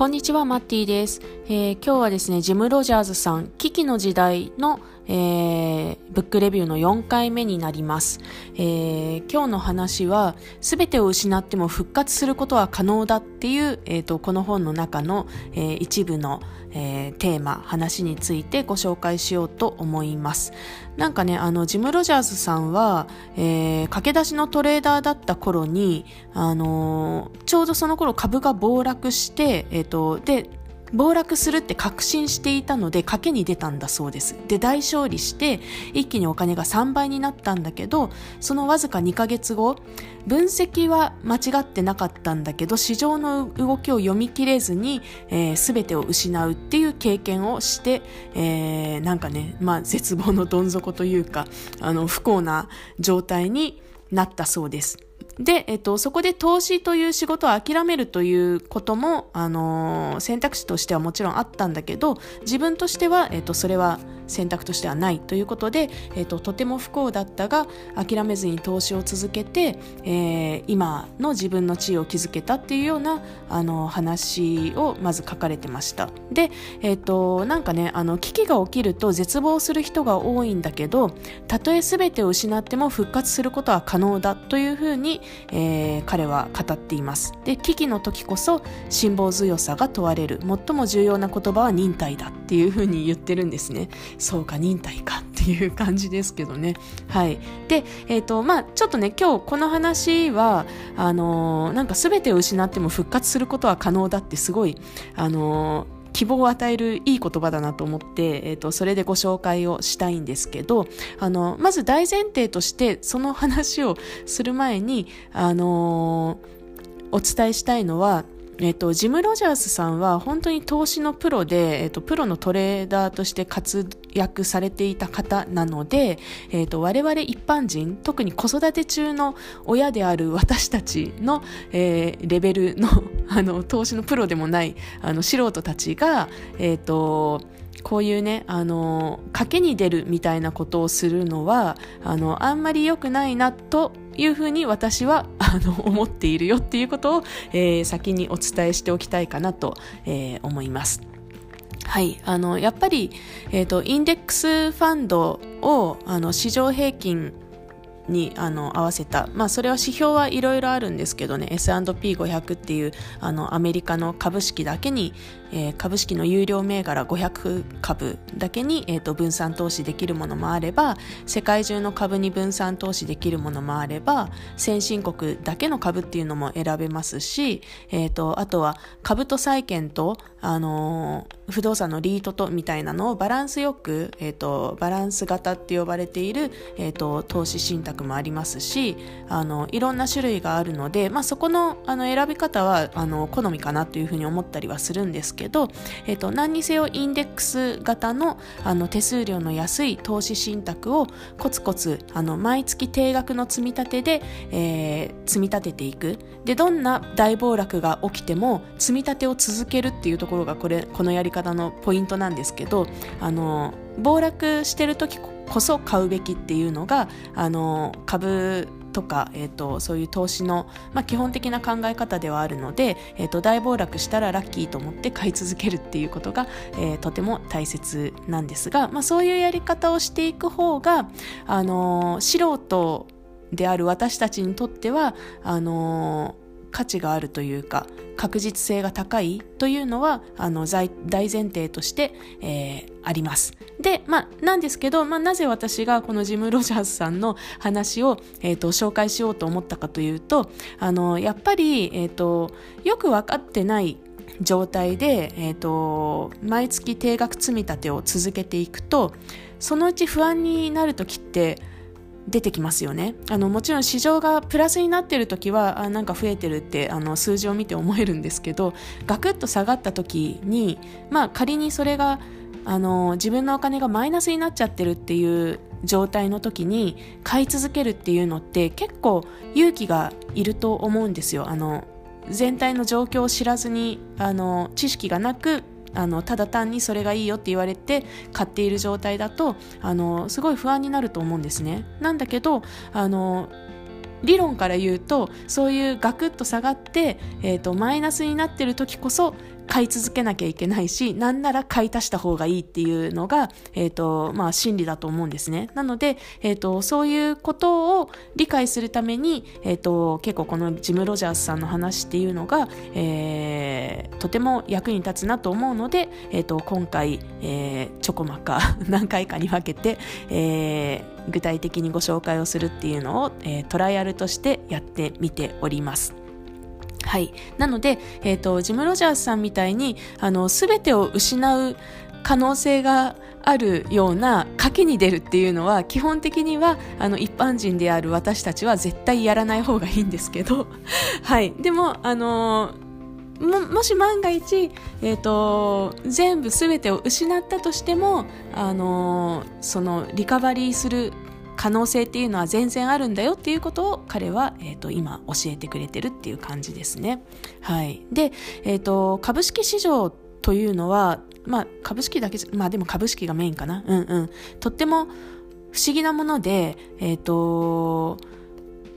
こんにちは、マッティです、えー、今日はですね、ジム・ロジャーズさん、危機の時代の、えー、ブックレビューの4回目になります。えー、今日の話は、すべてを失っても復活することは可能だっていう、えーと、この本の中の、え一部の、えテーマ、話についてご紹介しようと思います。なんかね、あの、ジム・ロジャーズさんは、え駆け出しのトレーダーだった頃に、あのちょうどその頃株が暴落して、えっ、と、で、暴落するって確信していたので賭けに出たんだそうです。で、大勝利して一気にお金が3倍になったんだけど、そのわずか2ヶ月後、分析は間違ってなかったんだけど、市場の動きを読み切れずに、えー、全てを失うっていう経験をして、えー、なんかね、まあ絶望のどん底というか、あの、不幸な状態になったそうです。で、えっと、そこで投資という仕事を諦めるということも、あのー、選択肢としてはもちろんあったんだけど、自分としては、えっと、それは選択としてはないということで、えっと、とても不幸だったが、諦めずに投資を続けて、えー、今の自分の地位を築けたっていうような、あの、話をまず書かれてました。で、えっと、なんかね、あの、危機が起きると絶望する人が多いんだけど、たとえ全てを失っても復活することは可能だというふうに、えー、彼は語っています。で、危機の時こそ辛抱強さが問われる。最も重要な言葉は忍耐だっていうふうに言ってるんですね。そうか、忍耐かっていう感じですけどね。はい。で、えっ、ー、と、まあちょっとね、今日この話は、あのー、なんか全てを失っても復活することは可能だってすごい、あのー希望を与えるいい言葉だなと思って、えっ、ー、と、それでご紹介をしたいんですけど、あの、まず大前提として、その話をする前に、あのー、お伝えしたいのは、えっ、と、ジム・ロジャースさんは本当に投資のプロで、えっ、と、プロのトレーダーとして活躍されていた方なので、えっ、と、我々一般人、特に子育て中の親である私たちの、えー、レベルの、あの、投資のプロでもない、あの、素人たちが、えっ、と、こういうね、あの、賭けに出るみたいなことをするのは、あの、あんまり良くないなというふうに私はあの思っているよっていうことを、えー、先にお伝えしておきたいかなと、えー、思います。はい。あの、やっぱり、えっ、ー、と、インデックスファンドを、あの、市場平均にあの合わせた、まあ、それは指標はいろいろあるんですけどね。S&P500 っていうあのアメリカの株式だけに、えー、株式の有料銘柄500株だけに、えーと、分散投資できるものもあれば世界中の株に分散投資できるものもあれば先進国だけの株っていうのも選べますし、えーと、あとは株と債券と、あのー、不動産のリートとみたいなのをバランスよく、えーと、バランス型って呼ばれている、えー、と投資信託もありますしあのいろんな種類があるので、まあ、そこのあの選び方はあの好みかなというふうに思ったりはするんですけど、けどえー、と何にせよインデックス型のあの手数料の安い投資信託をコツコツあの毎月定額の積み立てで、えー、積み立てていく。でどんな大暴落が起きても積み立てを続けるっていうところがこれこのやり方のポイントなんですけどあの暴落してる時こそ買うべきっていうのがあの株とか、えーと、そういう投資の、まあ、基本的な考え方ではあるので、えーと、大暴落したらラッキーと思って買い続けるっていうことが、えー、とても大切なんですが、まあ、そういうやり方をしていく方が、あのー、素人である私たちにとってはあの価値があるというか確実性が高いというのはあの大前提として、えー、あります。で、まあ、なんですけど、まあ、なぜ私がこのジム・ロジャースさんの話を、えーと、紹介しようと思ったかというとあのやっぱり、えーと、よく分かってない状態で、えーと毎月定額積み立てを続けていくとそのうち不安になる時って出てきますよね。あのもちろん市場がプラスになってる時はあなんか増えてるってあの数字を見て思えるんですけどガクッと下がった時にまあ仮にそれがあの自分のお金がマイナスになっちゃってるっていう状態の時に買い続けるっていうのって結構勇気がいると思うんですよあの全体の状況を知らずにあの知識がなくあのただ単にそれがいいよって言われて買っている状態だとあのすごい不安になると思うんですね。なんだけどあの理論から言うとそういうガクッと下がって、えーと、マイナスになってる時こそ買い続けなきゃいけないし、なんなら買い足した方がいいっていうのが、えっ、ー、と、まあ、心理だと思うんですね。なので、えっ、ー、と、そういうことを理解するために、えっ、ー、と、結構このジム・ロジャースさんの話っていうのが、えー、とても役に立つなと思うので、えっ、と、今回、えー、ちょこまか何回かに分けて、えー、具体的にご紹介をするっていうのを、えー、トライアルとしてやってみております。はい。なので、えっ、ー、と、ジム・ロジャースさんみたいに、あの、すべてを失う可能性があるような賭けに出るっていうのは基本的にはあの一般人である私たちは絶対やらない方がいいんですけど はいでもあのももし万が一、えーと、全部全てを失ったとしてもあのそのリカバリーする可能性っていうのは全然あるんだよっていうことを彼は、えーと、今教えてくれてるっていう感じですね。はい。で、え、ー、と、株式市場というのは、まあ、株式だけじゃ、まあでも株式がメインかな。うんうん。とっても不思議なもので、えっ、ー、と、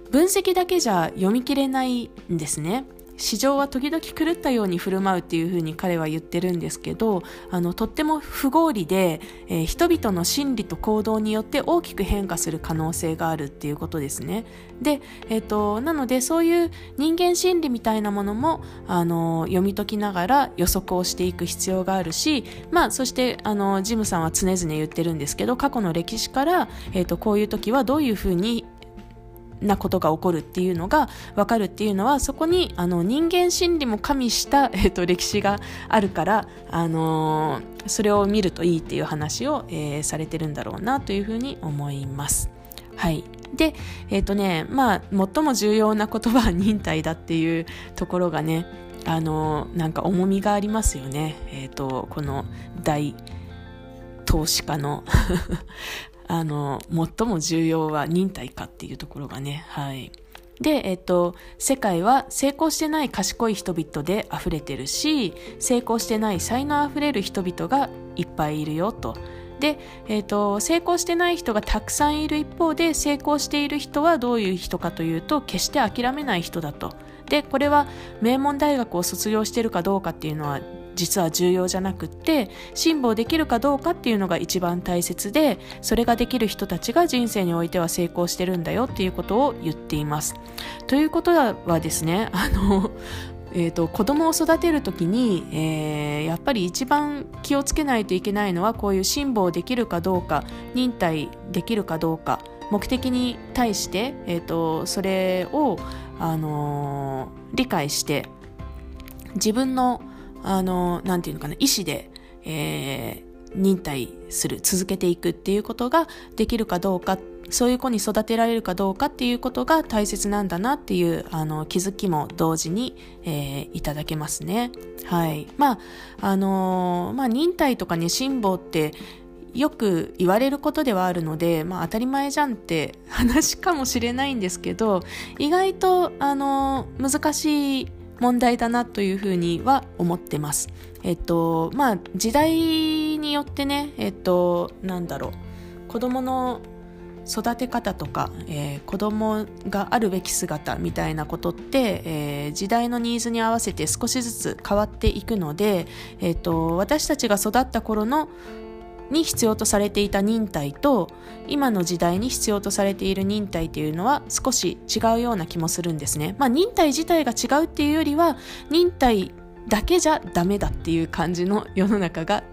分析だけじゃ読み切れないんですね。市場は時々狂ったように振る舞うっていうふうに彼は言ってるんですけどあのとっても不合理で、えー、人々の心理と行動によって大きく変化する可能性があるっていうことですね。で、えーと、なのでそういう人間心理みたいなものもあの読み解きながら予測をしていく必要があるし、まあ、そしてあのジムさんは常々言ってるんですけど過去の歴史から、えーとこういう時はどういうふうになことが起こるっていうのが分かるっていうのはそこにあの人間心理も加味した、えーと、歴史があるから、あのー、それを見るといいっていう話を、えー、されてるんだろうなというふうに思います。はい、で、えっ、ー、とねまあ、最も重要な言葉は忍耐だっていうところがねあのなんか重みがありますよね、えーとこの大投資家の あの、最も重要は忍耐かっていうところがね、はい。で、えっと、世界は成功してない賢い人々で溢れてるし、成功してない才能溢れる人々がいっぱいいるよと。で、えっと、成功してない人がたくさんいる一方で、成功している人はどういう人かというと、決して諦めない人だと。で、これは名門大学を卒業してるかどうかっていうのは実は重要じゃなくって辛抱できるかどうかっていうのが一番大切でそれができる人たちが人生においては成功してるんだよっていうことを言っています。ということはですね あのえーと、子供を育てる時に、えー、やっぱり一番気をつけないといけないのはこういう辛抱できるかどうか忍耐できるかどうか目的に対して、えーとそれを、あのー、理解して自分のあの、なんていうのかな、意思で、えー、忍耐する、続けていくっていうことができるかどうか、そういう子に育てられるかどうかっていうことが大切なんだなっていうあの気づきも同時に、えー、いただけますね。はい。まあ、あのー、まあ、忍耐とかね、辛抱ってよく言われることではあるので、まあ、当たり前じゃんって 話かもしれないんですけど、意外と、あの、難しい問題だなというふうには思ってます。えっと、まあ、時代によってね、えっと、なんだろう、子供の育て方とか、えー、子供があるべき姿みたいなことって、えー、時代のニーズに合わせて少しずつ変わっていくので、えーと私たちが育った頃のに必要とされていた忍耐と今の時代に必要とされている忍耐というのは少し違うような気もするんですね。まあ忍耐自体が違うっていうよりは忍耐だけじゃダメだっていう感じの世の中が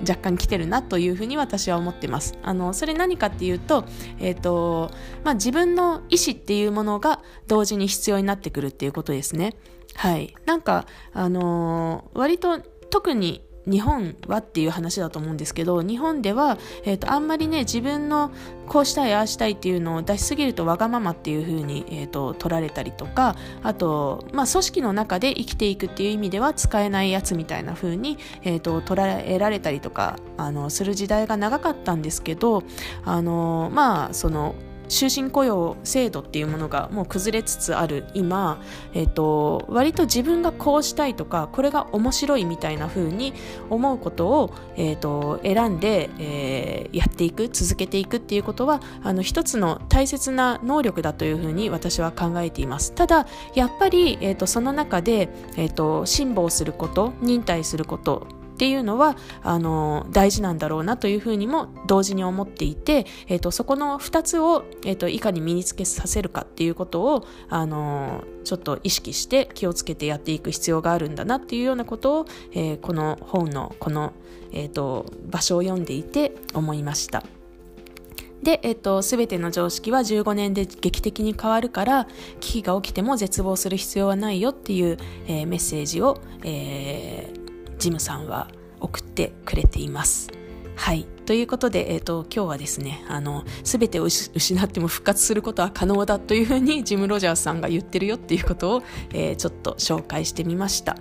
若干来てるなというふうに私は思ってます。あの、それ何かっていうと、えっ、ー、と、まあ、自分の意思っていうものが同時に必要になってくるっていうことですね。はい。なんか、あのー、割と特に日本はっていう話だと思うんですけど日本では、えーと、あんまりね自分のこうしたいああしたいっていうのを出しすぎるとわがままっていう風に、えーと、取られたりとかあと、まあ、組織の中で生きていくっていう意味では使えないやつみたいな風に、えーと、捉えられたりとかあのする時代が長かったんですけどあのまあその終身雇用制度っていうものがもう崩れつつある今、えーと、割と自分がこうしたいとかこれが面白いみたいな風に思うことを、えーと、選んで、えー、やっていく続けていくっていうことはあの一つの大切な能力だというふうに私は考えています。ただやっぱり、えーと、その中で、えー、と辛抱すること忍耐することっていうのはあの大事なんだろうなというふうにも同時に思っていて、えーと、そこの2つを、えーと、いかに身につけさせるかっていうことをあのちょっと意識して気をつけてやっていく必要があるんだなっていうようなことを、えー、この本のこの、えーと、場所を読んでいて思いました。で、えっと、すべての常識は15年で劇的に変わるから、危機が起きても絶望する必要はないよっていう、えー、メッセージを、えー、ジムさんは送ってくれています。はい。ということで、えっ、ー、と、今日はですね、あの、すべてを失っても復活することは可能だというふうにジム・ロジャースさんが言ってるよっていうことを、えー、ちょっと紹介してみました。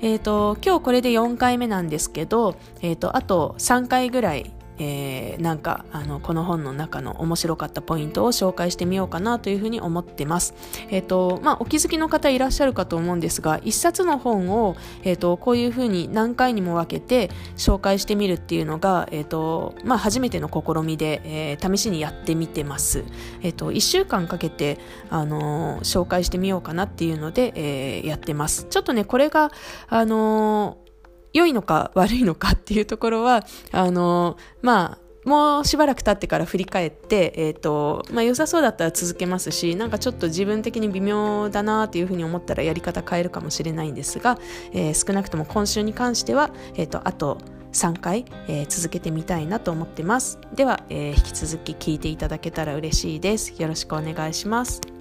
えっ、ー、と、今日これで4回目なんですけど、えっ、と、あと3回ぐらいえー、なんかあのこの本の中の面白かったポイントを紹介してみようかなというふうに思ってます。えっ、ー、とまあ、お気づきの方いらっしゃるかと思うんですが一冊の本を、えーと、こういうふうに何回にも分けて紹介してみるっていうのが、えーとまあ、初めての試みで、え、試しにやってみてます。えーと、1週間かけて、あの紹介してみようかなっていうので、え、やってます。ちょっとねこれが、あの良いのか悪いのかっていうところは、あの、まあ、もうしばらく経ってから振り返って、えっ、ー、と、まあ良さそうだったら続けますし、なんかちょっと自分的に微妙だなっていうふうに思ったらやり方変えるかもしれないんですが、えー、少なくとも今週に関しては、えっ、ー、と、あと3回、えー、続けてみたいなと思ってます。では、えー、引き続き聞いていただけたら嬉しいです。よろしくお願いします。